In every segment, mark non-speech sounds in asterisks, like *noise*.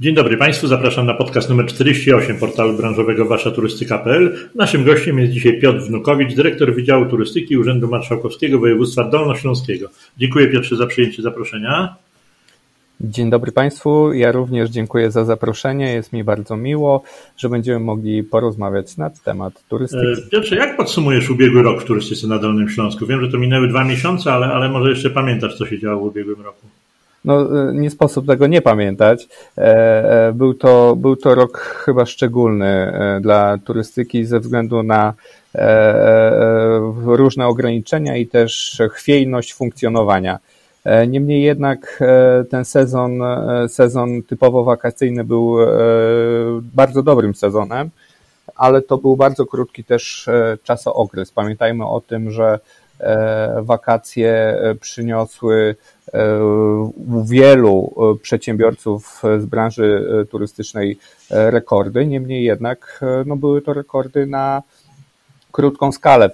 Dzień dobry Państwu, zapraszam na podcast numer 48 portalu branżowego waszaturystyka.pl. Naszym gościem jest dzisiaj Piotr Wnukowicz, dyrektor Wydziału Turystyki Urzędu Marszałkowskiego Województwa Dolnośląskiego. Dziękuję Piotrze za przyjęcie zaproszenia. Dzień dobry Państwu, ja również dziękuję za zaproszenie. Jest mi bardzo miło, że będziemy mogli porozmawiać na temat turystyki. E, Piotrze, jak podsumujesz ubiegły rok w turystyce na Dolnym Śląsku? Wiem, że to minęły dwa miesiące, ale, ale może jeszcze pamiętasz, co się działo w ubiegłym roku. No, e, nie sposób tego nie pamiętać. E, był to, był to rok chyba szczególny dla turystyki ze względu na różne ograniczenia i też chwiejność funkcjonowania. E, niemniej jednak e, ten sezon, e, sezon typowo wakacyjny był bardzo dobrym sezonem, ale to był bardzo krótki też czasookres. Pamiętajmy o tym, że wakacje przyniosły u wielu przedsiębiorców z branży turystycznej rekordy, niemniej jednak no, były to rekordy na krótką skalę,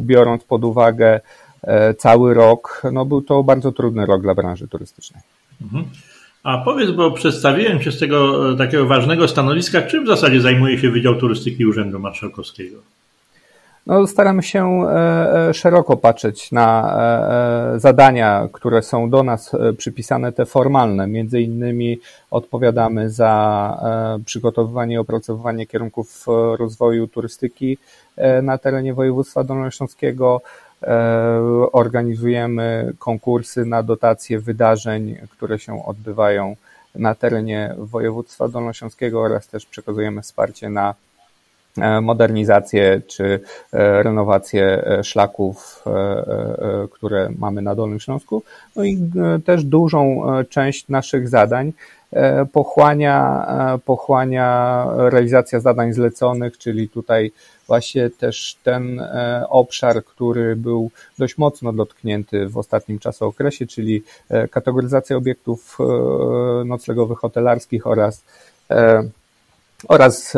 biorąc pod uwagę E, cały rok. No był to bardzo trudny rok dla branży turystycznej. Mhm. A powiedz, bo przedstawiłem się z tego e, takiego ważnego stanowiska, czym w zasadzie zajmuje się Wydział Turystyki Urzędu Marszałkowskiego? No, staramy się e, szeroko patrzeć na zadania, które są do nas przypisane, te formalne. Między innymi odpowiadamy za przygotowywanie i opracowywanie kierunków rozwoju turystyki na terenie województwa dolnośląskiego, E, organizujemy konkursy na dotacje wydarzeń, które się odbywają na terenie województwa dolnośląskiego oraz też przekazujemy wsparcie na e, modernizację czy e, renowację szlaków, które mamy na Dolnym Śląsku. No i też dużą część naszych zadań pochłania, pochłania realizacja zadań zleconych, czyli tutaj właśnie też ten e, obszar, który był dość mocno dotknięty w ostatnim czasookresie, czyli e, kategoryzacja obiektów e, noclegowych, hotelarskich oraz oraz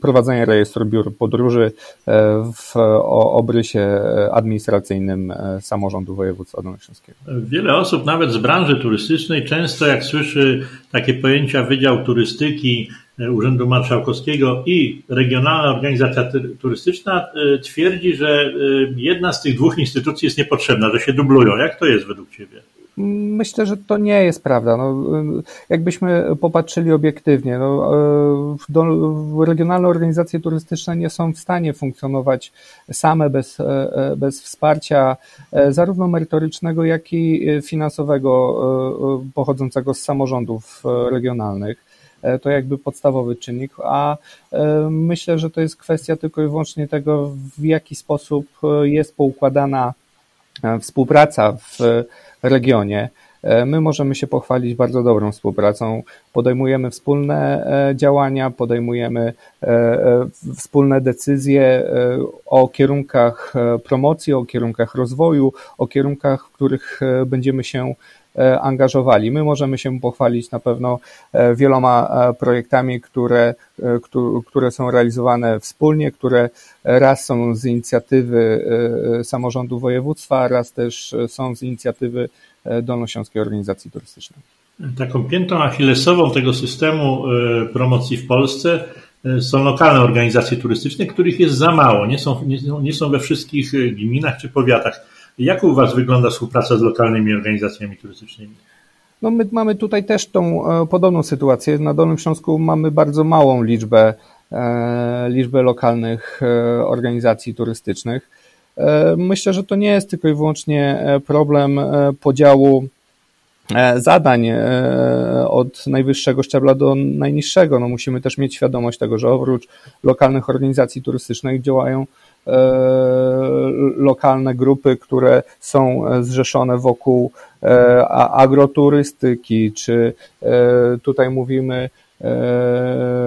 prowadzenie rejestru biur podróży w obrysie administracyjnym samorządu województwa dolnośląskiego. Wiele osób, nawet z branży turystycznej, często jak słyszy takie pojęcia Wydział Turystyki, E, Urzędu Marszałkowskiego i Regionalna Organizacja Turystyczna e, twierdzi, że e, jedna z tych dwóch instytucji jest niepotrzebna, że się dublują. Jak to jest według Ciebie? Myślę, że to nie jest prawda. No, jakbyśmy popatrzyli obiektywnie, no, regionalne organizacje turystyczne nie są w stanie funkcjonować same bez, bez wsparcia zarówno merytorycznego, jak i finansowego pochodzącego z samorządów regionalnych. E, to jakby podstawowy czynnik, a e, myślę, że to jest kwestia tylko i wyłącznie tego, w jaki sposób e, jest poukładana współpraca w regionie. My możemy się pochwalić bardzo dobrą współpracą. Podejmujemy wspólne działania, podejmujemy wspólne decyzje o kierunkach promocji, o kierunkach rozwoju, o kierunkach, w których będziemy się E, angażowali. My możemy się pochwalić na pewno e, wieloma e, projektami, które, które są realizowane wspólnie, które raz są z inicjatywy samorządu województwa, raz też są z inicjatywy Dolnośląskiej Organizacji Turystycznej. Taką piętą achillesową tego systemu promocji w Polsce są lokalne organizacje turystyczne, których jest za mało, nie są, nie, nie są we wszystkich gminach czy powiatach. Jak u Was wygląda współpraca z lokalnymi organizacjami turystycznymi? No my mamy tutaj też tą e, podobną sytuację. Na Dolnym Śląsku mamy bardzo małą liczbę, e, liczbę lokalnych e, organizacji turystycznych. Myślę, że to nie jest tylko i wyłącznie problem podziału zadań od najwyższego szczebla do najniższego. No musimy też mieć świadomość tego, że oprócz lokalnych organizacji turystycznych działają lokalne grupy, które są zrzeszone wokół e, agroturystyki, czy e, tutaj mówimy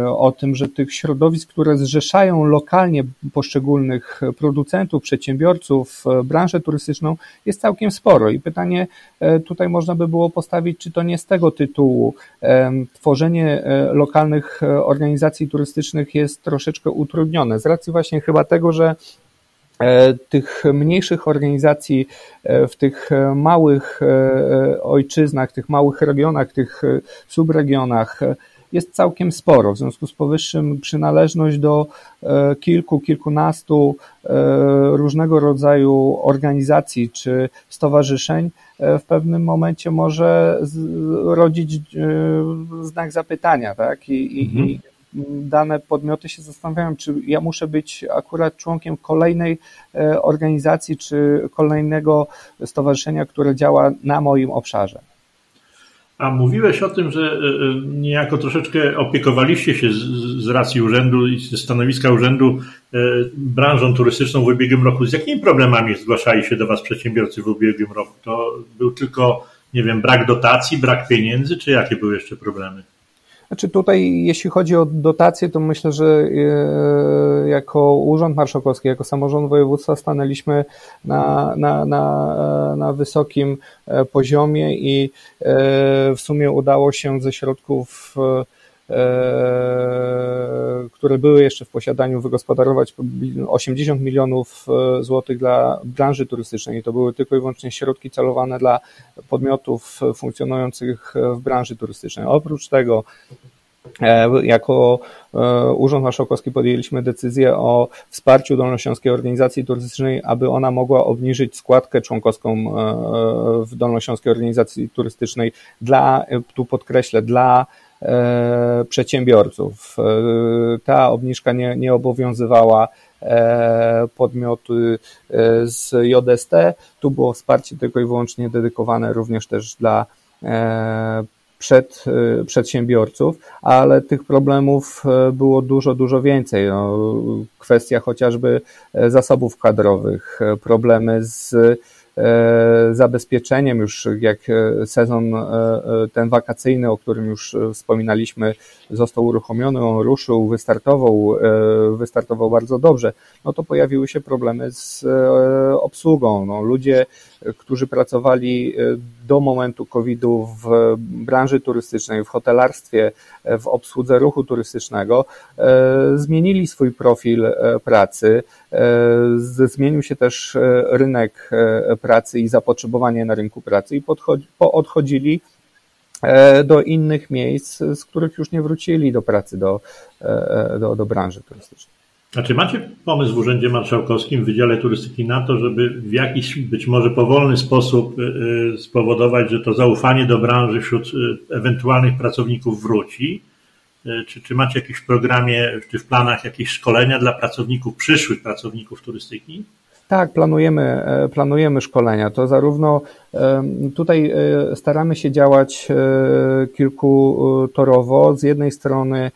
o tym, że tych środowisk, które zrzeszają lokalnie poszczególnych producentów, przedsiębiorców, branżę turystyczną jest całkiem sporo. I pytanie tutaj można by było postawić, czy to nie z tego tytułu tworzenie lokalnych organizacji turystycznych jest troszeczkę utrudnione. Z racji właśnie chyba tego, że tych mniejszych organizacji w tych małych ojczyznach, tych małych regionach, tych subregionach jest całkiem sporo. W związku z powyższym przynależność do e, kilku, kilkunastu e, różnego rodzaju organizacji czy stowarzyszeń e, w pewnym momencie może rodzić znak zapytania, tak? I, mhm. i dane podmioty się zastanawiają, czy ja muszę być akurat członkiem kolejnej organizacji, czy kolejnego stowarzyszenia, które działa na moim obszarze. A mówiłeś o tym, że e, e, niejako troszeczkę opiekowaliście się z, z racji urzędu i ze stanowiska urzędu e, branżą turystyczną w ubiegłym roku. Z jakimi problemami zgłaszali się do Was przedsiębiorcy w ubiegłym roku? To był tylko, nie wiem, brak dotacji, brak pieniędzy, czy jakie były jeszcze problemy? Znaczy tutaj, jeśli chodzi o dotacje, to myślę, że e, jako Urząd Marszałkowski, jako samorząd województwa stanęliśmy na, na, na, e, na wysokim e, poziomie i w sumie udało się ze środków które były jeszcze w posiadaniu, wygospodarować 80 milionów złotych dla branży turystycznej. I to były tylko i wyłącznie środki celowane dla podmiotów funkcjonujących w branży turystycznej. Oprócz tego E, jako e, Urząd Marszałkowski podjęliśmy decyzję o wsparciu Dolnośląskiej Organizacji Turystycznej, aby ona mogła obniżyć składkę członkowską e, w Dolnośląskiej Organizacji Turystycznej dla, tu podkreślę, dla przedsiębiorców. Ta obniżka nie, nie obowiązywała podmioty z JST. Tu było wsparcie tylko i wyłącznie dedykowane również też dla przed, przedsiębiorców, ale tych problemów było dużo, dużo więcej. No, kwestia chociażby e, zasobów kadrowych, e, problemy z E, zabezpieczeniem już jak e, sezon e, ten wakacyjny, o którym już wspominaliśmy, został uruchomiony, on ruszył, wystartował, wystartował bardzo dobrze, no to pojawiły się problemy z obsługą. No, ludzie, którzy pracowali do momentu COVID-u w branży turystycznej, w hotelarstwie, w obsłudze ruchu turystycznego, zmienili swój profil pracy, zmienił się też rynek pracy i zapotrzebowanie na rynku pracy i podchodzi, odchodzili e, do innych miejsc, z których już nie wrócili do pracy, do, e, do, do branży turystycznej. A czy macie pomysł w Urzędzie Marszałkowskim, w Wydziale Turystyki na to, żeby w jakiś być może powolny sposób e, spowodować, że to zaufanie do branży wśród ewentualnych pracowników wróci? Czy, czy macie jakieś w programie, czy w planach jakieś szkolenia dla pracowników, przyszłych pracowników turystyki? Tak, planujemy, e, planujemy szkolenia. To zarówno tutaj e, staramy się działać e, kilkutorowo. Z jednej strony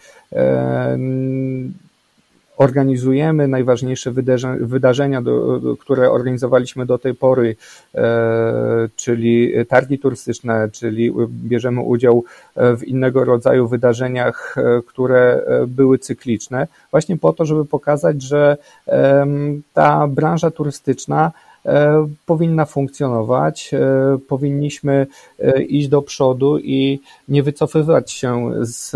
organizujemy najważniejsze wydarzenia, do, do, które organizowaliśmy do tej pory, e, czyli targi turystyczne, czyli bierzemy udział w innego rodzaju wydarzeniach, e, które e, były cykliczne, właśnie po to, żeby pokazać, że e, ta branża turystyczna E, powinna funkcjonować. E, powinniśmy e, iść do przodu i nie wycofywać się z,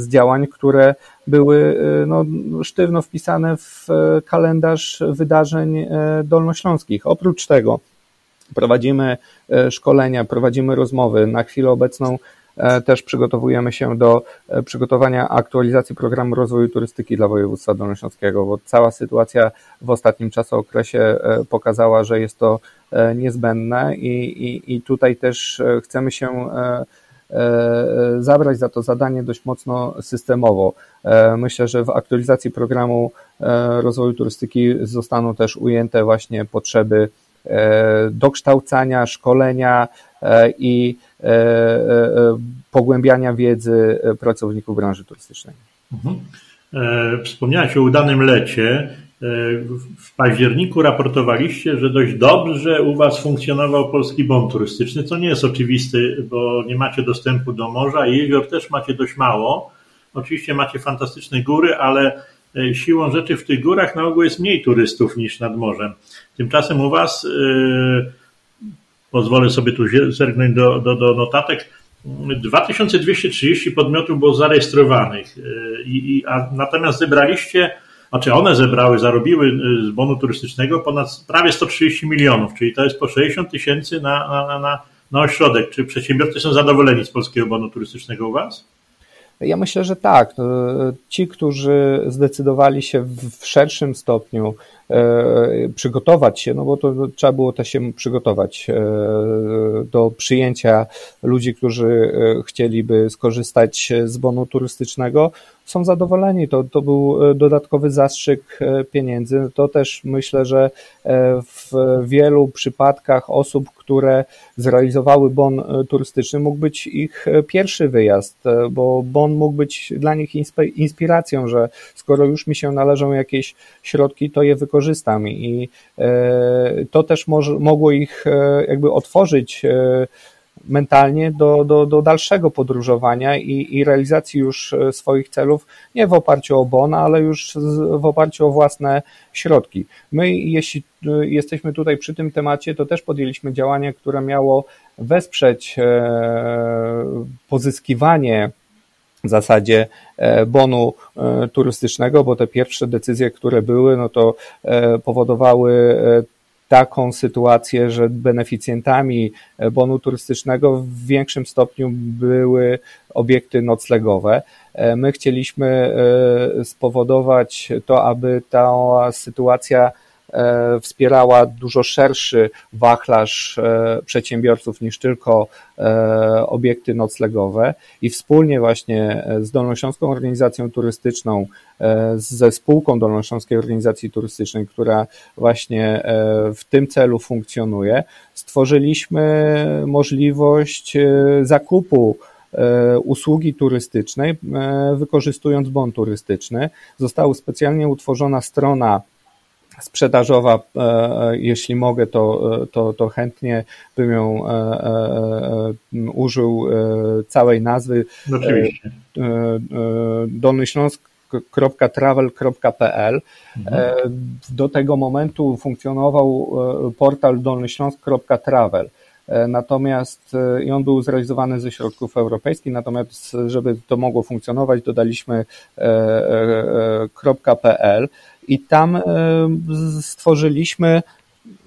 z działań, które były no, sztywno wpisane w kalendarz wydarzeń dolnośląskich. Oprócz tego prowadzimy szkolenia, prowadzimy rozmowy. Na chwilę obecną E, też przygotowujemy się do e, przygotowania aktualizacji programu rozwoju turystyki dla województwa dolnośląskiego, bo cała sytuacja w ostatnim okresie e, pokazała, że jest to niezbędne i, i, i tutaj też chcemy się zabrać za to zadanie dość mocno systemowo. Myślę, że w aktualizacji programu rozwoju turystyki zostaną też ujęte właśnie potrzeby dokształcania, szkolenia i E, e, pogłębiania wiedzy pracowników branży turystycznej. Mhm. E, wspomniałeś o udanym lecie. W październiku raportowaliście, że dość dobrze u Was funkcjonował polski bon turystyczny, co nie jest oczywisty, bo nie macie dostępu do morza i jezior też macie dość mało. Oczywiście macie fantastyczne góry, ale siłą rzeczy w tych górach na ogół jest mniej turystów niż nad morzem. Tymczasem u Was pozwolę sobie tu zerknąć do, do, do notatek, 2230 podmiotów było zarejestrowanych, y, i, i, a natomiast zebraliście znaczy one zebrały, zarobiły z bonu turystycznego ponad prawie 130 milionów, czyli to jest po 60 tysięcy na, na, na, na ośrodek. Czy przedsiębiorcy są zadowoleni z polskiego bonu turystycznego u Was? Ja myślę, że tak. No, ci, którzy zdecydowali się w szerszym stopniu E, przygotować się, no bo to trzeba było też się przygotować e, do przyjęcia ludzi, którzy e, chcieliby skorzystać z bonu turystycznego, są zadowoleni. To, to był dodatkowy zastrzyk pieniędzy. To też myślę, że w wielu przypadkach osób, które zrealizowały bon turystyczny, mógł być ich pierwszy wyjazd, bo bon mógł być dla nich inspiracją, że skoro już mi się należą jakieś środki, to je wykorzystam korzystam i e, to też może, mogło ich e, jakby otworzyć e, mentalnie do, do, do dalszego podróżowania i, i realizacji już swoich celów, nie w oparciu o bona, ale już w oparciu o własne środki. My, jeśli jesteśmy tutaj przy tym temacie, to też podjęliśmy działanie, które miało wesprzeć pozyskiwanie w zasadzie e, bonu e, turystycznego, bo te pierwsze decyzje, które były, no to e, powodowały taką sytuację, że beneficjentami bonu turystycznego w większym stopniu były obiekty noclegowe. My chcieliśmy spowodować to, aby ta sytuacja wspierała dużo szerszy wachlarz e, przedsiębiorców niż tylko e, obiekty noclegowe i wspólnie właśnie z Dolnośląską Organizacją Turystyczną, ze spółką Dolnośląskiej Organizacji Turystycznej, która właśnie w tym celu funkcjonuje, stworzyliśmy możliwość zakupu usługi turystycznej, wykorzystując bon turystyczny. Została specjalnie utworzona strona sprzedażowa, e, e, jeśli mogę, to, e, to, to chętnie bym ją użył całej nazwy. Oczywiście. Dolny Śląsk travel.pl. Mhm. Do tego momentu funkcjonował portal dolnyśląsk.travel. Natomiast i on był zrealizowany ze środków europejskich, natomiast żeby to mogło funkcjonować, dodaliśmy .pl i tam e, stworzyliśmy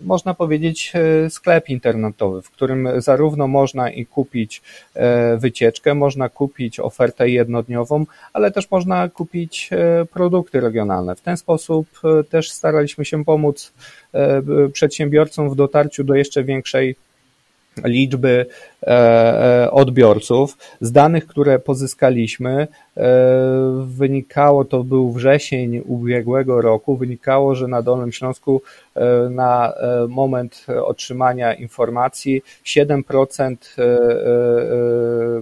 można powiedzieć, e, sklep internetowy, w którym zarówno można i kupić e, wycieczkę, można kupić ofertę jednodniową, ale też można kupić produkty regionalne. W ten sposób też staraliśmy się pomóc przedsiębiorcom w dotarciu do jeszcze większej liczby odbiorców. Z danych, które pozyskaliśmy, e, wynikało, to był wrzesień ubiegłego roku, wynikało, że na Dolnym Śląsku na moment otrzymania informacji 7%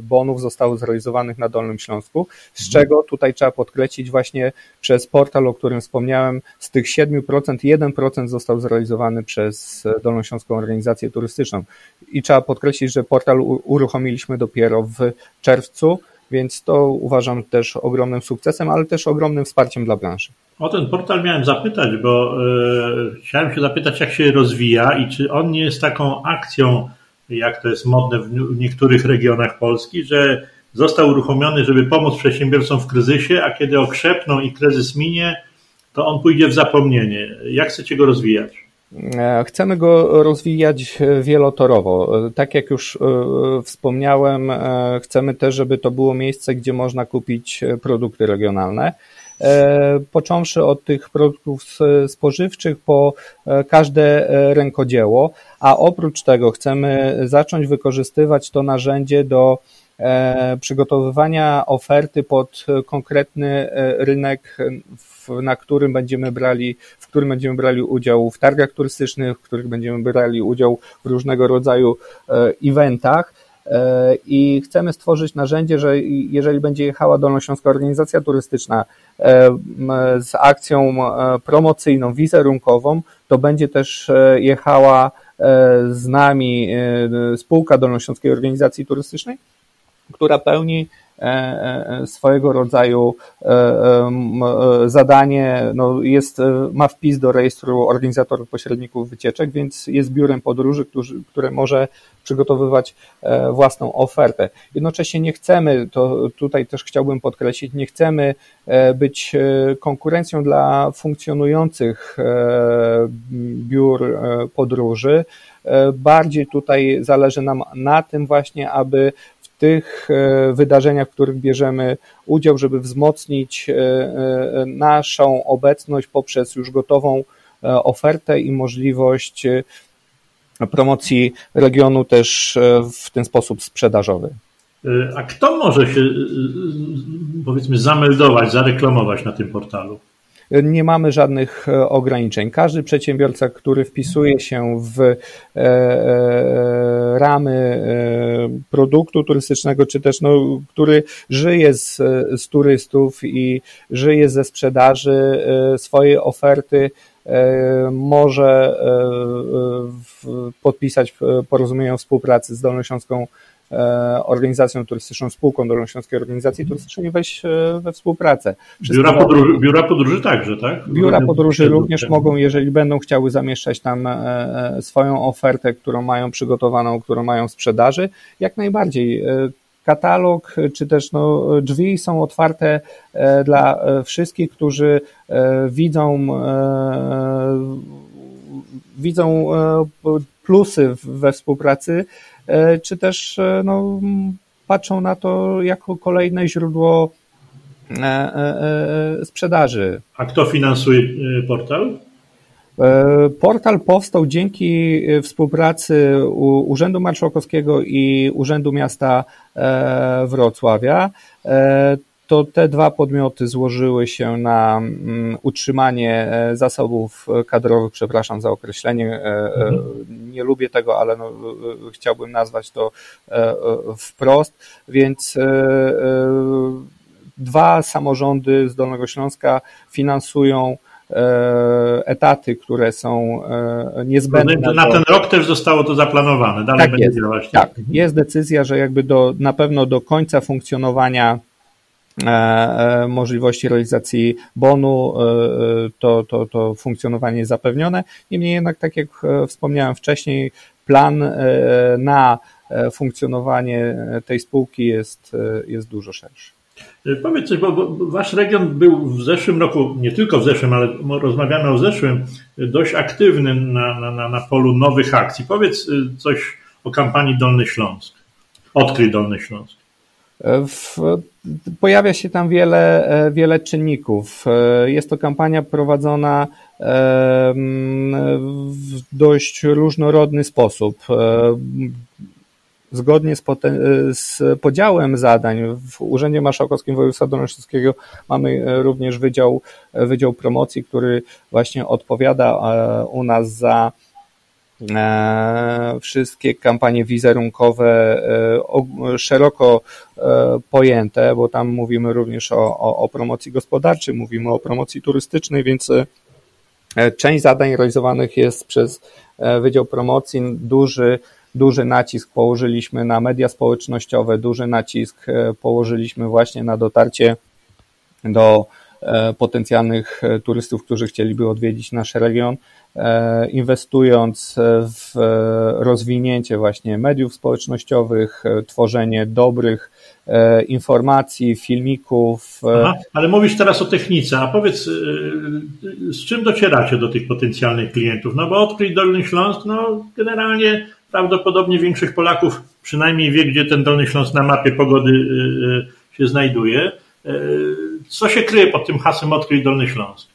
bonów zostało zrealizowanych na Dolnym Śląsku, z mhm. czego tutaj trzeba podkreślić właśnie przez portal, o którym wspomniałem, z tych 7% 1% został zrealizowany przez Dolnośląską Organizację Turystyczną. I trzeba podkreślić, że portal uruchomiliśmy dopiero w czerwcu, więc to uważam też ogromnym sukcesem, ale też ogromnym wsparciem dla branży. O ten portal miałem zapytać, bo yy, chciałem się zapytać, jak się rozwija i czy on nie jest taką akcją, jak to jest modne w niektórych regionach Polski, że został uruchomiony, żeby pomóc przedsiębiorcom w kryzysie, a kiedy okrzepną i kryzys minie, to on pójdzie w zapomnienie. Jak chcecie go rozwijać? E, chcemy go rozwijać wielotorowo. Tak jak już e, wspomniałem, e, chcemy też, żeby to było miejsce, gdzie można kupić produkty regionalne. Począwszy od tych produktów spożywczych po każde rękodzieło, a oprócz tego chcemy zacząć wykorzystywać to narzędzie do przygotowywania oferty pod konkretny rynek na którym będziemy brali, którym będziemy brali udział w targach turystycznych, w których będziemy brali udział w różnego rodzaju e, eventach. E, I chcemy stworzyć narzędzie, że jeżeli będzie jechała Dolnośląska Organizacja Turystyczna e, z akcją promocyjną, wizerunkową, to będzie też jechała z nami spółka Dolnośląskiej Organizacji Turystycznej, która pełni swojego rodzaju zadanie, no jest, ma wpis do rejestru organizatorów pośredników wycieczek, więc jest biurem podróży, które może przygotowywać własną ofertę. Jednocześnie nie chcemy, to tutaj też chciałbym podkreślić, nie chcemy być konkurencją dla funkcjonujących biur podróży. Bardziej tutaj zależy nam na tym właśnie, aby tych e, wydarzeniach, w których bierzemy udział, żeby wzmocnić e, e, naszą obecność poprzez już gotową ofertę i możliwość promocji regionu też w ten sposób sprzedażowy. A kto może się, powiedzmy, zameldować, zareklamować na tym portalu? Nie mamy żadnych e, ograniczeń. Każdy przedsiębiorca, który wpisuje się w e, e, ramy produktu turystycznego, czy też no, który żyje z, z turystów i żyje ze sprzedaży swojej oferty, może podpisać porozumienie o współpracy z Dolnośląską organizacją turystyczną, spółką Dolnośląskiej Organizacji Turystycznej wejść e, we współpracę. biura podróży, biura podróży także, tak? Biura podróży również mogą, jeżeli będą chciały zamieszczać tam e, swoją ofertę, którą mają przygotowaną, którą mają w sprzedaży, jak najbardziej katalog, czy też no, drzwi są otwarte dla wszystkich, którzy widzą, widzą plusy we współpracy E, czy też e, no, patrzą na to jako kolejne źródło e, sprzedaży. A kto finansuje portal? Portal powstał dzięki współpracy Urzędu Marszałkowskiego i Urzędu Miasta Wrocławia to te dwa podmioty złożyły się na mm, utrzymanie e, zasobów kadrowych, przepraszam za określenie, e, e, mhm. nie lubię tego, ale no, chciałbym nazwać to wprost, więc dwa samorządy z Dolnego Śląska finansują etaty, które są niezbędne. Na ten rok też zostało to zaplanowane, dalej tak będzie jest, działać. Tak, jest decyzja, że jakby do, na pewno do końca funkcjonowania E, e, możliwości realizacji bonu, e, to, to, to funkcjonowanie jest zapewnione. Niemniej jednak, tak jak wspomniałem wcześniej, plan na funkcjonowanie tej spółki jest, jest dużo szerszy. Powiedz coś, bo wasz region był w zeszłym roku, nie tylko w zeszłym, ale rozmawiamy o zeszłym, dość aktywny na, na, na polu nowych akcji. Powiedz coś o kampanii Dolny Śląsk. Odkryj Dolny Śląsk. W, pojawia się tam wiele, e, wiele czynników. E, jest to kampania prowadzona e, w dość różnorodny sposób. Zgodnie z, z, podziałem zadań w Urzędzie Marszałkowskim Województwa Dolnośląskiego mamy również Wydział, Wydział Promocji, który właśnie odpowiada u nas za E, wszystkie kampanie wizerunkowe e, szeroko e, pojęte, bo tam mówimy również o, o, o promocji gospodarczej, mówimy o promocji turystycznej, więc część zadań realizowanych jest przez Wydział Promocji. Duży, duży nacisk położyliśmy na media społecznościowe, duży nacisk położyliśmy właśnie na dotarcie do potencjalnych turystów, którzy chcieliby odwiedzić nasz region. E, inwestując w rozwinięcie właśnie mediów społecznościowych, e, tworzenie dobrych e, informacji, filmików. Aha, ale mówisz teraz o technice, a powiedz, z czym docieracie do tych potencjalnych klientów? No bo odkryć Dolny Śląsk, no generalnie prawdopodobnie większość Polaków przynajmniej wie, gdzie ten Dolny Śląsk na mapie pogody się znajduje. Co się kryje pod tym hasłem odkryć Dolny Śląsk?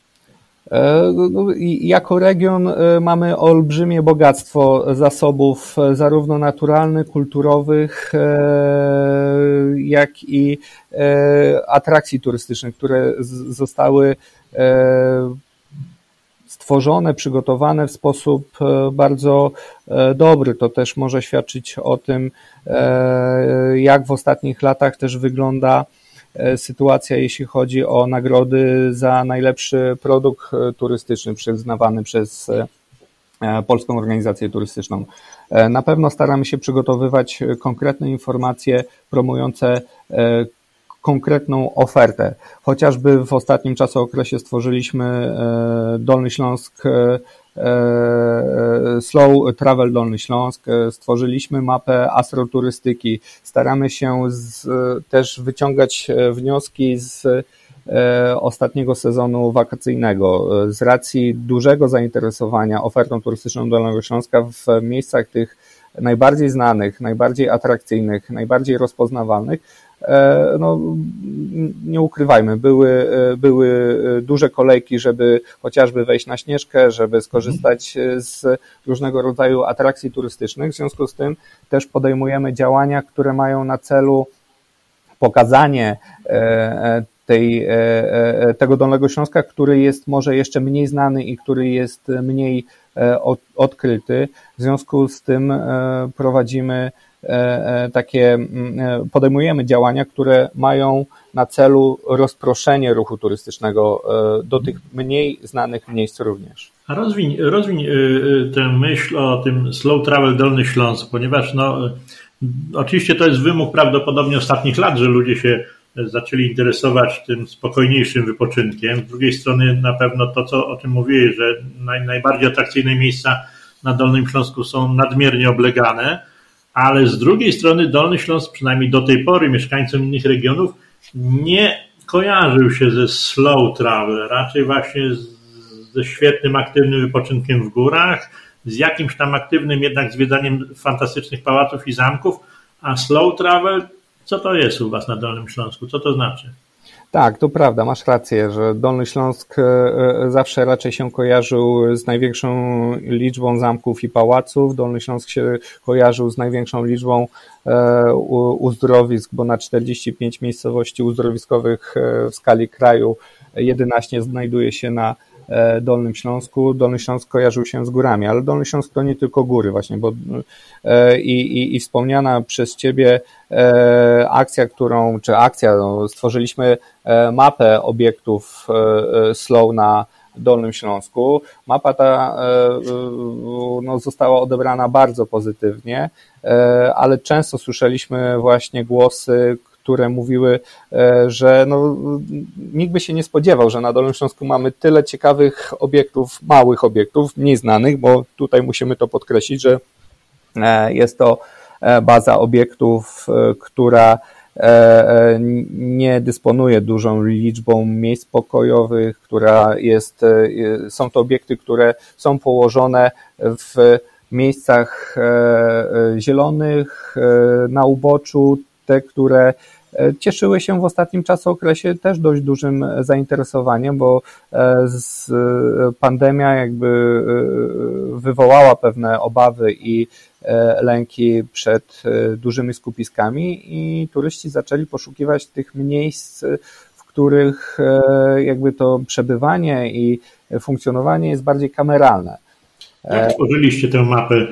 E, no, jako region e, mamy olbrzymie bogactwo zasobów, e, zarówno naturalnych, kulturowych, jak i atrakcji turystycznych, które zostały stworzone, przygotowane w sposób bardzo dobry. To też może świadczyć o tym, jak w ostatnich latach też wygląda sytuacja, jeśli chodzi o nagrody za najlepszy produkt e, turystyczny przyznawany przez e, Polską Organizację Turystyczną. Na pewno staramy się przygotowywać konkretne informacje promujące konkretną ofertę. Chociażby w ostatnim czasookresie stworzyliśmy Dolny Śląsk Slow Travel Dolny Śląsk, stworzyliśmy mapę astroturystyki. Staramy się z, też wyciągać wnioski z E, ostatniego sezonu wakacyjnego. E, z racji dużego zainteresowania ofertą turystyczną Dolnego Śląska w miejscach tych najbardziej znanych, najbardziej atrakcyjnych, najbardziej rozpoznawalnych, e, no, nie ukrywajmy, były, były duże kolejki, żeby chociażby wejść na Śnieżkę, żeby skorzystać z różnego rodzaju atrakcji turystycznych. W związku z tym też podejmujemy działania, które mają na celu pokazanie tej, e, e, tego Dolnego Śląska, który jest może jeszcze mniej znany i który jest mniej e, odkryty. W związku z tym prowadzimy takie, podejmujemy działania, które mają na celu rozproszenie ruchu turystycznego do tych mniej znanych miejsc również. A rozwiń, rozwiń tę myśl o tym slow travel Dolny Śląsk, ponieważ no, oczywiście to jest wymóg prawdopodobnie ostatnich lat, że ludzie się zaczęli interesować tym spokojniejszym wypoczynkiem. Z drugiej strony na pewno to, co o czym mówiłeś, że naj, najbardziej atrakcyjne miejsca na Dolnym Śląsku są nadmiernie oblegane, ale z drugiej strony Dolny Śląsk, przynajmniej do tej pory mieszkańcom innych regionów, nie kojarzył się ze slow travel, raczej właśnie ze świetnym, aktywnym wypoczynkiem w górach, z jakimś tam aktywnym jednak zwiedzaniem fantastycznych pałaców i zamków, a slow travel co to jest u Was na Dolnym Śląsku? Co to znaczy? Tak, to prawda, masz rację, że Dolny Śląsk e, e, zawsze raczej się kojarzył z największą liczbą zamków i pałaców. Dolny Śląsk się kojarzył z największą liczbą e, uzdrowisk, bo na 45 miejscowości uzdrowiskowych w skali kraju 11 znajduje się na Dolnym Śląsku. Dolny Śląsk kojarzył się z górami, ale Dolny Śląsk to nie tylko góry właśnie, bo e, i, i, i wspomniana przez Ciebie e, akcja, którą, czy akcja, no, stworzyliśmy mapę obiektów slow na Dolnym Śląsku. Mapa ta no, została odebrana bardzo pozytywnie, ale często słyszeliśmy właśnie głosy, które mówiły, e, że no, nikt by się nie spodziewał, że na Dolnym Śląsku mamy tyle ciekawych obiektów, małych obiektów, mniej znanych, bo tutaj musimy to podkreślić, że e, jest to e, baza obiektów, która nie dysponuje dużą liczbą miejsc pokojowych, która jest, są to obiekty, które są położone w miejscach zielonych, na uboczu, te, które cieszyły się w ostatnim okresie też dość dużym zainteresowaniem, bo e, z, e, pandemia jakby wywołała pewne obawy i lęki przed dużymi skupiskami i turyści zaczęli poszukiwać tych miejsc, w których jakby to przebywanie i funkcjonowanie jest bardziej kameralne. Jak tworzyliście tę mapę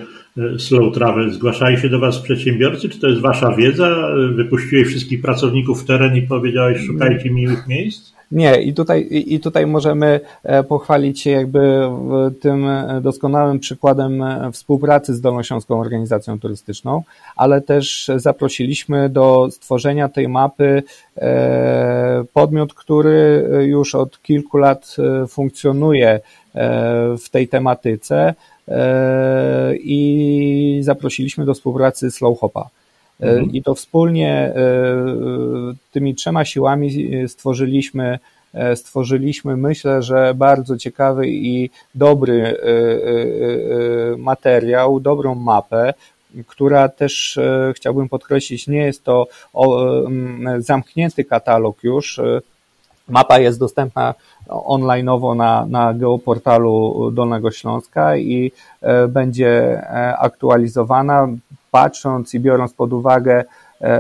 Slow Travel. Zgłaszali się do Was przedsiębiorcy? Czy to jest Wasza wiedza? Wypuściłeś wszystkich pracowników w teren i powiedziałeś, szukajcie miłych miejsc? Nie, i tutaj, i tutaj możemy e, pochwalić się jakby tym doskonałym przykładem e, współpracy z Dolnośląską Organizacją Turystyczną, ale też zaprosiliśmy do stworzenia tej mapy e, podmiot, który już od kilku lat funkcjonuje w tej tematyce i zaprosiliśmy do współpracy Slow Hopa. Mhm. I to wspólnie e, tymi trzema siłami stworzyliśmy, e, stworzyliśmy, myślę, że bardzo ciekawy i dobry e, materiał, dobrą mapę, która też chciałbym podkreślić, nie jest to zamknięty katalog już. Mapa jest dostępna onlineowo na, na geoportalu Dolnego Śląska i będzie aktualizowana patrząc i biorąc pod uwagę e,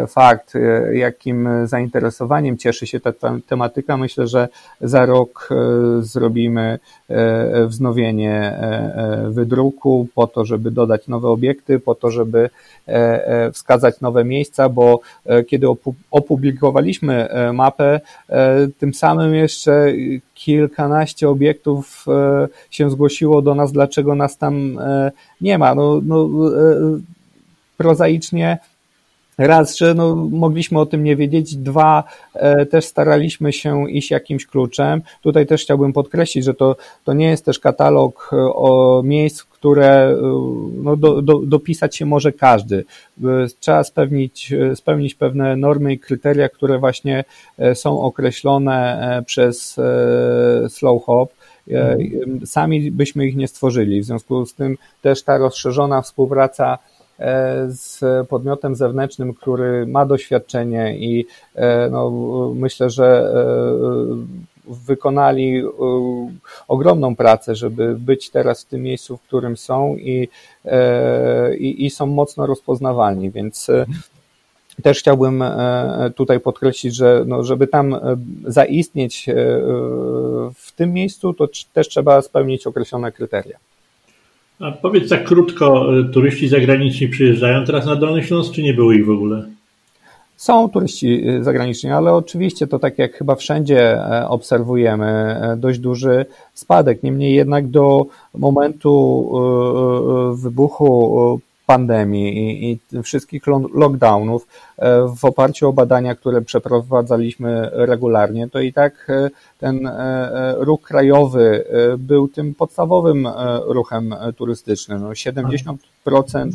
fakt, e, jakim zainteresowaniem cieszy się ta tematyka, myślę, że za rok e, zrobimy wznowienie wydruku po to, żeby dodać nowe obiekty, po to, żeby wskazać nowe miejsca, bo kiedy opublikowaliśmy mapę, tym samym jeszcze kilkanaście obiektów się zgłosiło do nas, dlaczego nas tam nie ma. No, no, prozaicznie Raz, że no, mogliśmy o tym nie wiedzieć, dwa, e, też staraliśmy się iść jakimś kluczem. Tutaj też chciałbym podkreślić, że to, to nie jest też katalog e, o miejsc, które e, no, do, do, dopisać się może każdy. Trzeba spełnić, spełnić pewne normy i kryteria, które właśnie są określone przez Slow Hop. Sami byśmy ich nie stworzyli. W związku z tym też ta rozszerzona współpraca E, z podmiotem zewnętrznym, który ma doświadczenie i e, no, myślę, że e, wykonali ogromną pracę, żeby być teraz w tym miejscu, w którym są i, i, i są mocno rozpoznawalni, więc też chciałbym tutaj podkreślić, że no, żeby tam zaistnieć w tym miejscu, to też trzeba spełnić określone kryteria. A powiedz tak krótko, y, turyści zagraniczni przyjeżdżają teraz na Dolny Śląsk, czy nie było ich w ogóle? Są turyści y, zagraniczni, ale oczywiście to tak jak chyba wszędzie e, obserwujemy, e, dość duży spadek. Niemniej jednak do momentu y, wybuchu pandemii i, i wszystkich lockdownów e, w oparciu o badania, które przeprowadzaliśmy regularnie, to i tak e, ten e, ruch krajowy był tym podstawowym ruchem turystycznym. No 70%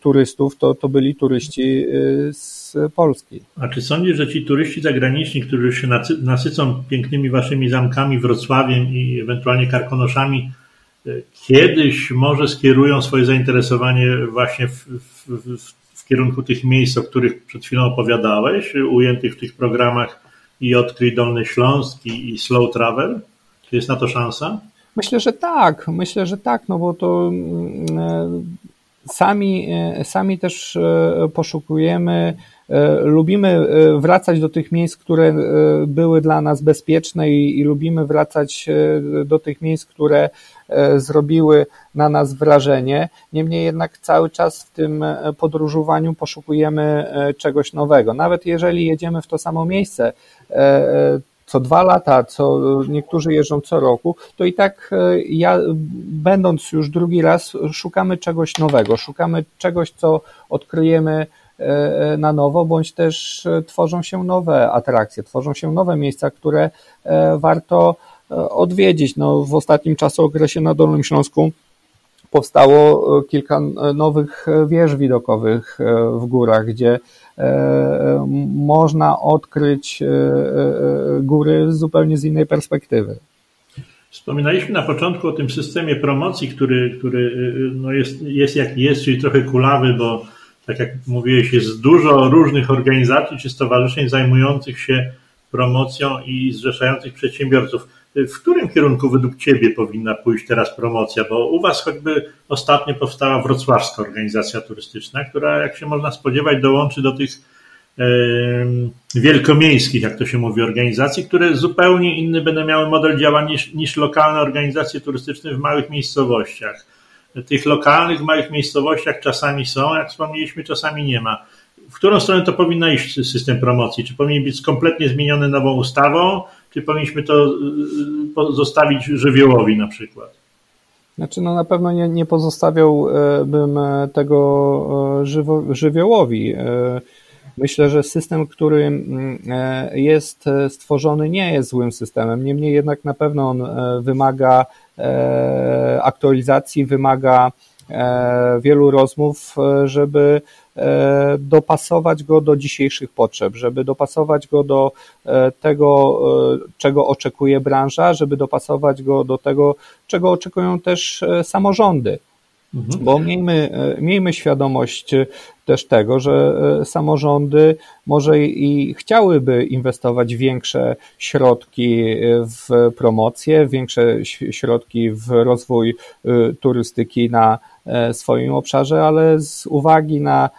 turystów to, to byli turyści z Polski. A czy sądzisz, że ci turyści zagraniczni, którzy się nasycą pięknymi waszymi zamkami, Wrocławiem i ewentualnie Karkonoszami, kiedyś może skierują swoje zainteresowanie właśnie w, w, w, kierunku tych miejsc, o których przed chwilą opowiadałeś, ujętych w tych programach i Odkryj Dolny Śląsk i, i Slow Travel? Czy jest na to szansa? Myślę, że tak. Myślę, że tak, no bo to mm, e, sami, e, sami też e, poszukujemy lubimy wracać do tych miejsc, które były dla nas bezpieczne i, i lubimy wracać do tych miejsc, które zrobiły na nas wrażenie. Niemniej jednak cały czas w tym podróżowaniu poszukujemy czegoś nowego. Nawet jeżeli jedziemy w to samo miejsce, co dwa lata, co niektórzy jeżdżą co roku, to i tak ja, będąc już drugi raz, szukamy czegoś nowego, szukamy czegoś, co odkryjemy E, na nowo, bądź też e, tworzą się nowe atrakcje, tworzą się nowe miejsca, które e, warto odwiedzić. No, w ostatnim czasie okresie na Dolnym Śląsku powstało kilka nowych wież widokowych w górach, gdzie można odkryć góry zupełnie z innej perspektywy. Wspominaliśmy na początku o tym systemie promocji, który, który no jest, jest jak jest, czyli trochę kulawy, bo tak jak mówiłeś, jest dużo różnych organizacji czy stowarzyszeń zajmujących się promocją i zrzeszających przedsiębiorców. W którym kierunku według Ciebie powinna pójść teraz promocja? Bo u Was choćby ostatnio powstała wrocławska organizacja turystyczna, która, jak się można spodziewać, dołączy do tych wielkomiejskich, jak to się mówi, organizacji, które zupełnie inny będą miały model działania niż, niż lokalne organizacje turystyczne w małych miejscowościach tych lokalnych, małych miejscowościach czasami są, jak wspomnieliśmy, czasami nie ma. W którą stronę to powinno iść system promocji? Czy powinien być kompletnie zmieniony nową ustawą, czy powinniśmy to y, zostawić żywiołowi na przykład? Znaczy, no na pewno nie, nie pozostawiałbym e, tego e, żywo, żywiołowi. E, myślę, że system, który mm, jest stworzony, nie jest złym systemem. Niemniej jednak na pewno on wymaga E, aktualizacji wymaga e, wielu rozmów, e, żeby dopasować go do dzisiejszych potrzeb, żeby dopasować go do tego, czego oczekuje branża, żeby dopasować go do tego, czego oczekują też samorządy. Mhm. Bo miejmy, miejmy świadomość też tego, że e, samorządy może i chciałyby inwestować większe środki e, w promocję, większe środki w rozwój e, turystyki na swoim obszarze, ale z uwagi na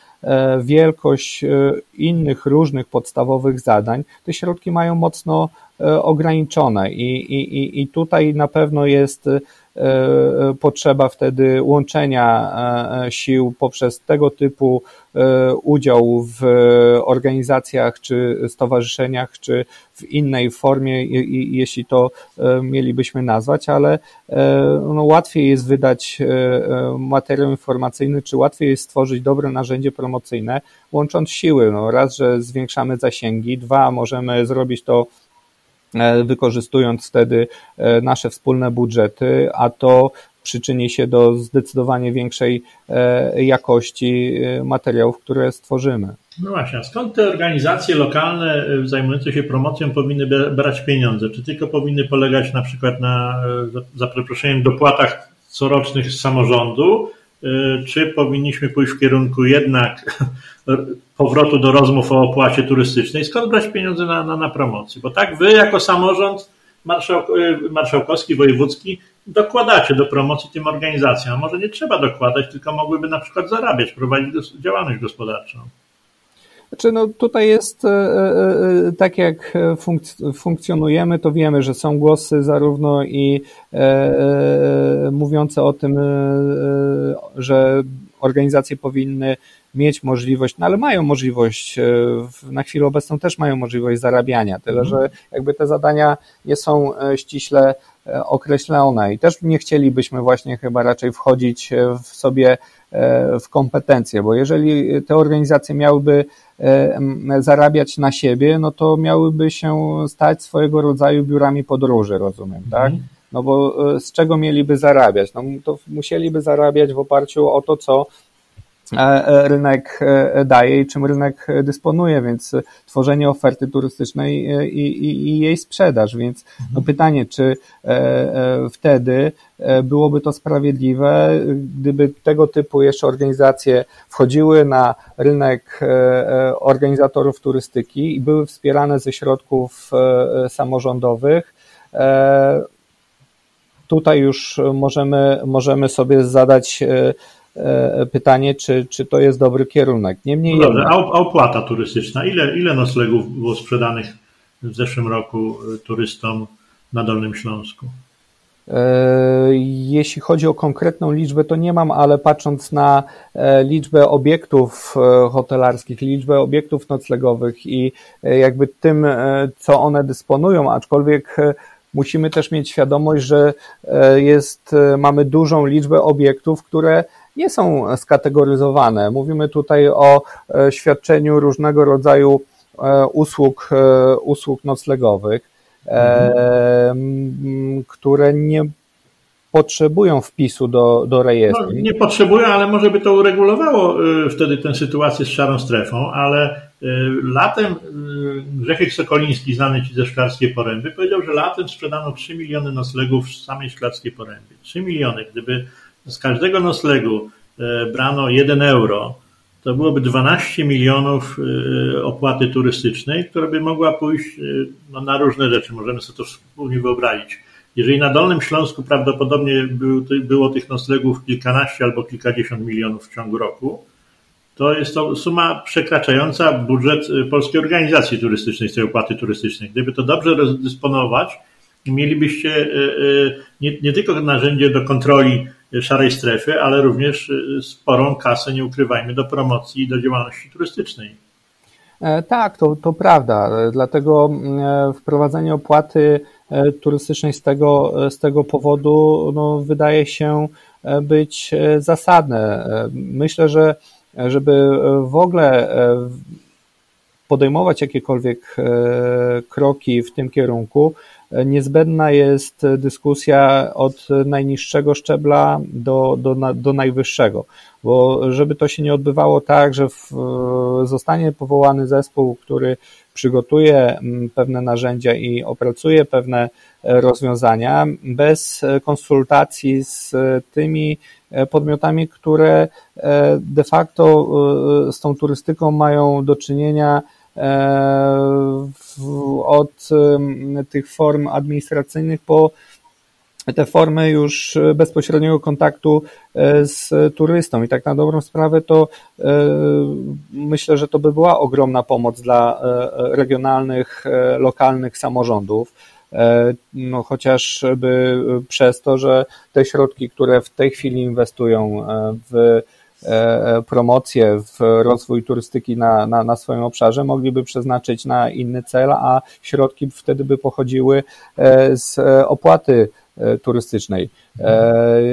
wielkość innych różnych podstawowych zadań, te środki mają mocno ograniczone i, i, i tutaj na pewno jest E, potrzeba wtedy łączenia e, sił poprzez tego typu e, udział w organizacjach czy stowarzyszeniach, czy w innej formie, jeśli to mielibyśmy nazwać, ale no, łatwiej jest wydać materiał informacyjny, czy łatwiej jest stworzyć dobre narzędzie promocyjne, łącząc siły. No, raz, że zwiększamy zasięgi, dwa, możemy zrobić to E, wykorzystując wtedy e, nasze wspólne budżety, a to przyczyni się do zdecydowanie większej e, jakości materiałów, które stworzymy. No właśnie, skąd te organizacje lokalne zajmujące się promocją powinny brać pieniądze? Czy tylko powinny polegać na przykład na, za przeproszeniem, dopłatach corocznych z samorządu, czy powinniśmy pójść w kierunku jednak *laughs* powrotu do rozmów o opłacie turystycznej, skąd brać pieniądze na, na, na promocję? Bo tak wy jako samorząd y, marszałkowski, wojewódzki dokładacie do promocji tym organizacjom. A może nie trzeba dokładać, tylko mogłyby na przykład zarabiać, prowadzić działalność gospodarczą. Znaczy, no tutaj jest e, e, e, tak jak funk- funkcjonujemy, to wiemy, że są głosy zarówno i mówiące o tym, że organizacje powinny mieć możliwość, no ale mają możliwość, na chwilę obecną też mają możliwość zarabiania, tyle mhm. że jakby te zadania nie są ściśle określone i też nie chcielibyśmy właśnie chyba raczej wchodzić w sobie w kompetencje, bo jeżeli te organizacje miałyby E, zarabiać na siebie, no to miałyby się stać swojego rodzaju biurami podróży, rozumiem, tak? Mhm. No bo e, z czego mieliby zarabiać? No to musieliby zarabiać w oparciu o to, co E, rynek e, daje i czym rynek dysponuje, więc tworzenie oferty turystycznej e, i, i, i jej sprzedaż. Więc no mhm. pytanie, czy wtedy byłoby to sprawiedliwe, gdyby tego typu jeszcze organizacje wchodziły na rynek organizatorów turystyki i były wspierane ze środków samorządowych. Tutaj już możemy, możemy sobie zadać E, pytanie, czy, czy to jest dobry kierunek. Niemniej no dobrze, a opłata turystyczna, ile, ile noclegów było sprzedanych w zeszłym roku e, turystom na Dolnym Śląsku? E, jeśli chodzi o konkretną liczbę, to nie mam, ale patrząc na liczbę obiektów hotelarskich, liczbę obiektów noclegowych i jakby tym, co one dysponują, aczkolwiek musimy też mieć świadomość, że jest, mamy dużą liczbę obiektów, które nie są skategoryzowane. Mówimy tutaj o e, świadczeniu różnego rodzaju e, usług, e, usług noclegowych, mhm. które nie potrzebują wpisu do, do rejestru. No, nie potrzebują, ale może by to uregulowało wtedy tę sytuację z szarą strefą, ale latem Grzechek Sokoliński, znany Ci ze Szklarskiej Poręby, powiedział, że latem sprzedano 3 miliony noclegów w samej Szklarskiej Porębie. 3 miliony. Gdyby z każdego noclegu e, brano 1 euro, to byłoby 12 milionów e, opłaty turystycznej, która by mogła pójść e, no, na różne rzeczy. Możemy sobie to wspólnie wyobrazić. Jeżeli na Dolnym Śląsku prawdopodobnie było tych noclegów kilkanaście albo kilkadziesiąt milionów w ciągu roku, to jest to suma przekraczająca budżet Polskiej Organizacji Turystycznej z tej opłaty turystycznej. Gdyby to dobrze rozdysponować, mielibyście nie, nie tylko narzędzie do kontroli szarej strefy, ale również y, sporą kasę, nie ukrywajmy, do promocji i do działalności turystycznej. E, tak, to, to prawda. Dlatego e, wprowadzenie opłaty e, turystycznej z tego, z tego powodu no, wydaje się być zasadne. Myślę, że żeby w ogóle podejmować jakiekolwiek kroki w tym kierunku, niezbędna jest dyskusja od najniższego szczebla do, do, do najwyższego, bo żeby to się nie odbywało tak, że w, zostanie powołany zespół, który przygotuje mm, pewne narzędzia i opracuje pewne rozwiązania bez konsultacji z tymi podmiotami, które de facto z tą turystyką mają do czynienia E, od tych form administracyjnych po te formy już bezpośredniego kontaktu z turystą. I tak na dobrą sprawę to myślę, że to by była ogromna pomoc dla regionalnych, lokalnych samorządów. No chociażby przez to, że te środki, które w tej chwili inwestują w E, promocję, w rozwój turystyki na, na, na swoim obszarze, mogliby przeznaczyć na inny cel, a środki wtedy by pochodziły e, z opłaty e, turystycznej.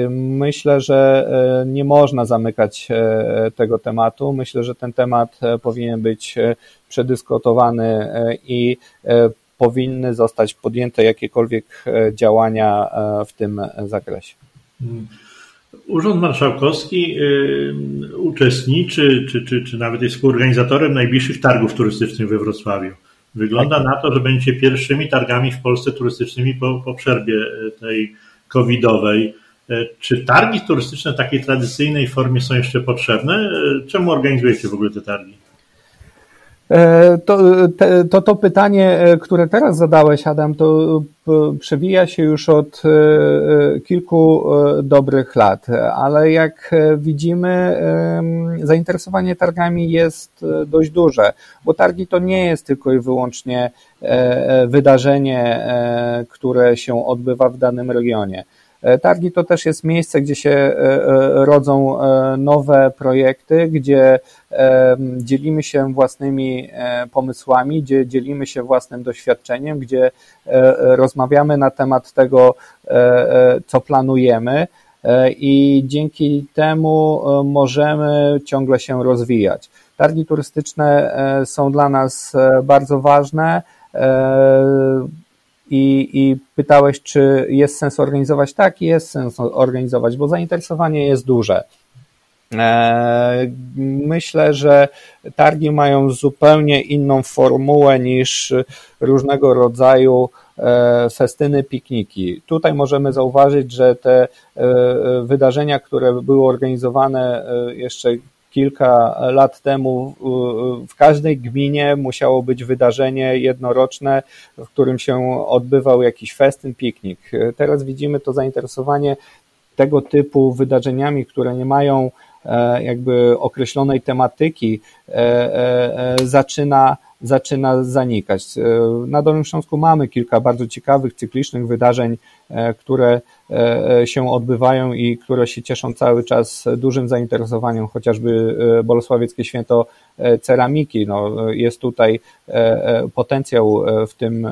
Myślę, że nie można zamykać tego tematu. Myślę, że ten temat powinien być przedyskutowany i powinny zostać podjęte jakiekolwiek działania w tym zakresie. Urząd Marszałkowski y, uczestniczy, czy, czy, czy nawet jest współorganizatorem najbliższych targów turystycznych we Wrocławiu. Wygląda tak. na to, że będziecie pierwszymi targami w Polsce turystycznymi po, po przerwie y, tej covidowej. Y, czy targi turystyczne w takiej tradycyjnej formie są jeszcze potrzebne? Czemu organizujecie w ogóle te targi? E, to, to, to pytanie, e, które teraz zadałeś, Adam, to e, przewija się już od kilku dobrych lat, ale jak widzimy, zainteresowanie targami jest dość duże, bo targi to nie jest tylko i wyłącznie wydarzenie, które się odbywa w danym regionie. E, targi to też jest miejsce, gdzie się e, e, rodzą nowe projekty, gdzie dzielimy się własnymi pomysłami, gdzie dzielimy się własnym doświadczeniem, gdzie rozmawiamy na temat tego, co planujemy i dzięki temu możemy ciągle się rozwijać. Targi turystyczne są dla nas bardzo ważne i, i pytałeś, czy jest sens organizować? Tak, jest sens organizować, bo zainteresowanie jest duże. E, myślę, że targi mają zupełnie inną formułę niż różnego rodzaju e, festyny, pikniki. Tutaj możemy zauważyć, że te e, wydarzenia, które były organizowane jeszcze kilka lat temu w każdej gminie musiało być wydarzenie jednoroczne, w którym się odbywał jakiś festyn, piknik. Teraz widzimy to zainteresowanie tego typu wydarzeniami, które nie mają e, jakby określonej tematyki, e, e, zaczyna zaczyna zanikać. E, na Dolnym Śląsku mamy kilka bardzo ciekawych, cyklicznych wydarzeń, e, które e, się odbywają i które się cieszą cały czas dużym zainteresowaniem, chociażby Bolesławieckie Święto Ceramiki. No, jest tutaj potencjał w tym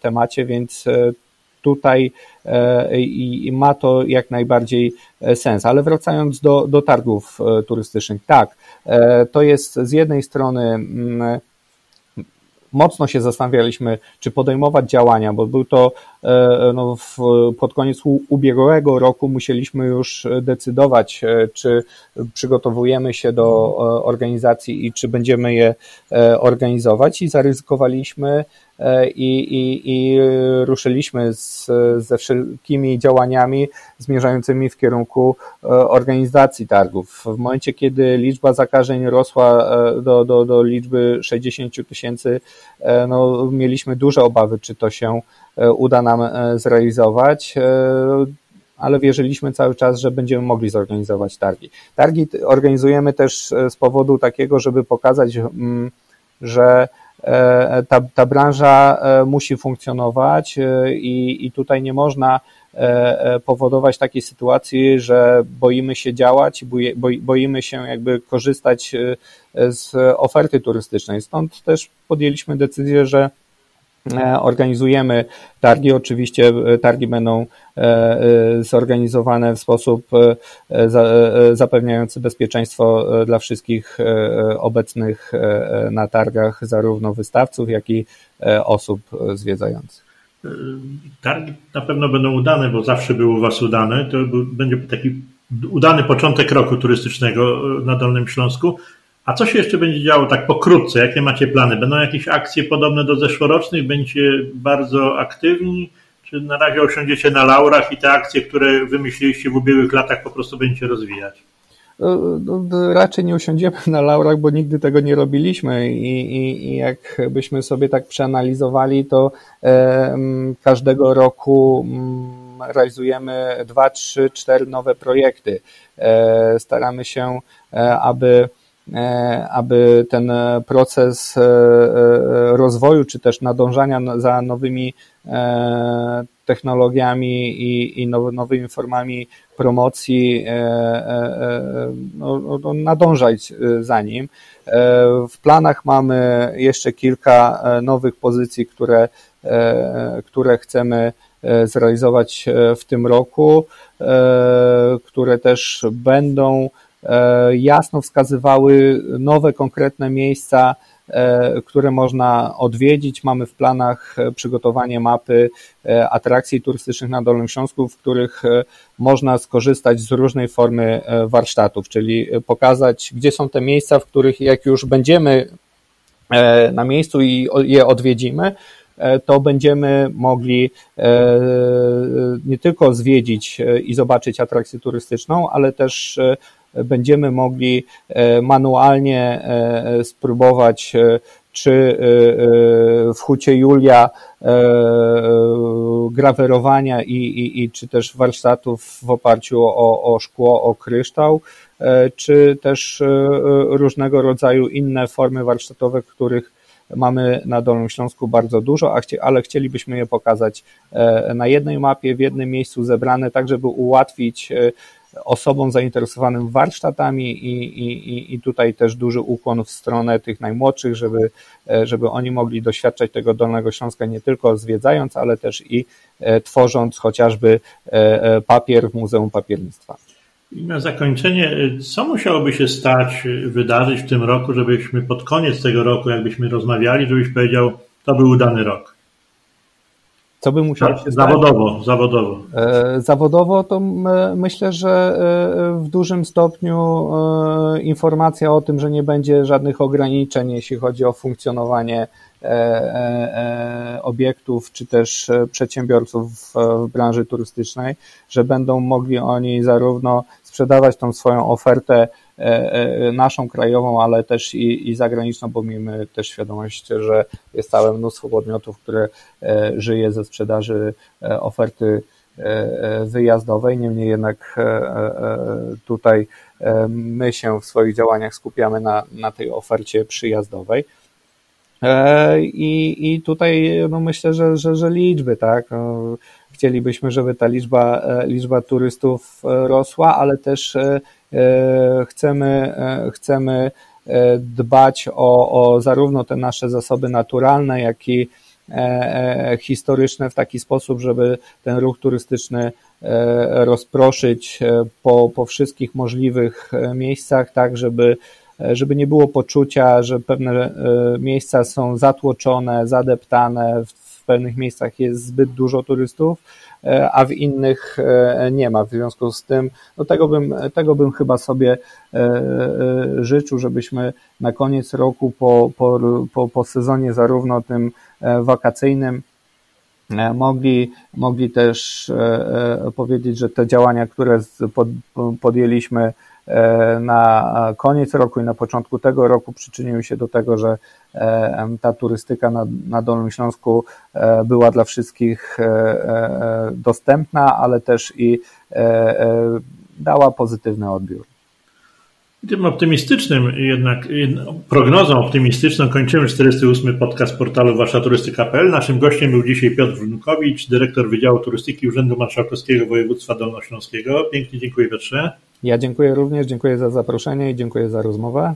temacie, więc tutaj i ma to jak najbardziej sens. Ale wracając do, do targów turystycznych, tak, to jest z jednej strony mm, mocno się zastanawialiśmy, czy podejmować działania, bo był to e, no, w, pod koniec ubiegłego roku musieliśmy już decydować, e, czy przygotowujemy się do e, organizacji i czy będziemy je organizować i zaryzykowaliśmy i, i, i ruszyliśmy z, ze wszelkimi działaniami zmierzającymi w kierunku e, organizacji targów. W momencie, kiedy liczba zakażeń rosła e, do, do, do liczby 60 tysięcy, no, mieliśmy duże obawy, czy to się uda nam zrealizować ale wierzyliśmy cały czas, że będziemy mogli zorganizować targi. Targi organizujemy też z powodu takiego, żeby pokazać, mm, że E, ta, ta branża e, musi funkcjonować e, i, i tutaj nie można powodować takiej sytuacji, że boimy się działać, boimy się jakby korzystać z oferty turystycznej. Stąd też podjęliśmy decyzję, że organizujemy targi. Oczywiście e, targi będą e, zorganizowane w sposób zapewniający bezpieczeństwo dla wszystkich obecnych na targach, zarówno wystawców, jak i osób zwiedzających. Targi na pewno będą udane, bo zawsze były u Was udane. To będzie taki udany początek roku turystycznego na Dolnym Śląsku. A co się jeszcze będzie działo tak pokrótce? Jakie macie plany? Będą jakieś akcje podobne do zeszłorocznych? Będziecie bardzo aktywni? Czy na razie osiądziecie na laurach i te akcje, które wymyśliliście w ubiegłych latach, po prostu będziecie rozwijać? No, no, raczej nie usiądziemy na laurach, bo nigdy tego nie robiliśmy i, i, i jakbyśmy sobie tak przeanalizowali, to e, każdego roku realizujemy dwa, trzy, cztery nowe projekty. Staramy się, aby aby ten proces rozwoju, czy też nadążania za nowymi technologiami i, nowymi formami promocji no, no, no, nadążać za nim. W planach mamy jeszcze kilka nowych pozycji, które, które chcemy zrealizować w tym roku, które też będą jasno wskazywały nowe, konkretne miejsca, które można odwiedzić. Mamy w planach przygotowanie mapy atrakcji turystycznych na Dolnym Śląsku, w których można skorzystać z różnej formy warsztatów, czyli pokazać, gdzie są te miejsca, w których jak już będziemy na miejscu i je odwiedzimy, to będziemy mogli nie tylko zwiedzić i zobaczyć atrakcję turystyczną, ale też będziemy mogli manualnie spróbować czy w Hucie Julia grawerowania i, i, i czy też warsztatów w oparciu o, o szkło, o kryształ, czy też różnego rodzaju inne formy warsztatowe, których mamy na Dolnym Śląsku bardzo dużo, ale chcielibyśmy je pokazać na jednej mapie, w jednym miejscu zebrane, tak żeby ułatwić osobom zainteresowanym warsztatami i, i, i tutaj też duży ukłon w stronę tych najmłodszych, żeby, żeby oni mogli doświadczać tego Dolnego Śląska nie tylko zwiedzając, ale też i tworząc chociażby papier w Muzeum Papiernictwa. I na zakończenie, co musiałoby się stać, wydarzyć w tym roku, żebyśmy pod koniec tego roku, jakbyśmy rozmawiali, żebyś powiedział, to był udany rok? Co by musiało się Zawodowo, stać? zawodowo. Zawodowo to myślę, że w dużym stopniu informacja o tym, że nie będzie żadnych ograniczeń, jeśli chodzi o funkcjonowanie obiektów czy też przedsiębiorców w branży turystycznej, że będą mogli oni zarówno sprzedawać tą swoją ofertę naszą krajową, ale też i, i zagraniczną, bo miejmy też świadomość, że jest całe mnóstwo podmiotów, które żyje ze sprzedaży oferty wyjazdowej. Niemniej jednak tutaj my się w swoich działaniach skupiamy na, na tej ofercie przyjazdowej. I, i tutaj no myślę, że, że, że liczby, tak. Chcielibyśmy, żeby ta liczba, liczba turystów rosła, ale też chcemy, chcemy dbać o, o zarówno te nasze zasoby naturalne, jak i historyczne w taki sposób, żeby ten ruch turystyczny rozproszyć po, po wszystkich możliwych miejscach, tak żeby żeby nie było poczucia, że pewne miejsca są zatłoczone, zadeptane, w pewnych miejscach jest zbyt dużo turystów, a w innych nie ma. W związku z tym, no tego bym, tego bym chyba sobie życzył, żebyśmy na koniec roku po, po, po, po sezonie zarówno tym wakacyjnym, mogli, mogli też powiedzieć, że te działania, które podjęliśmy na koniec roku i na początku tego roku przyczyniły się do tego, że ta turystyka na, na Dolnym Śląsku była dla wszystkich dostępna, ale też i dała pozytywny odbiór. Tym optymistycznym jednak, prognozą optymistyczną kończymy 48. podcast portalu Turystyka.pl. Naszym gościem był dzisiaj Piotr Wrunkowicz, dyrektor Wydziału Turystyki Urzędu Marszałkowskiego Województwa Dolnośląskiego. Pięknie dziękuję Piotrze. Ja dziękuję również, dziękuję za zaproszenie i dziękuję za rozmowę.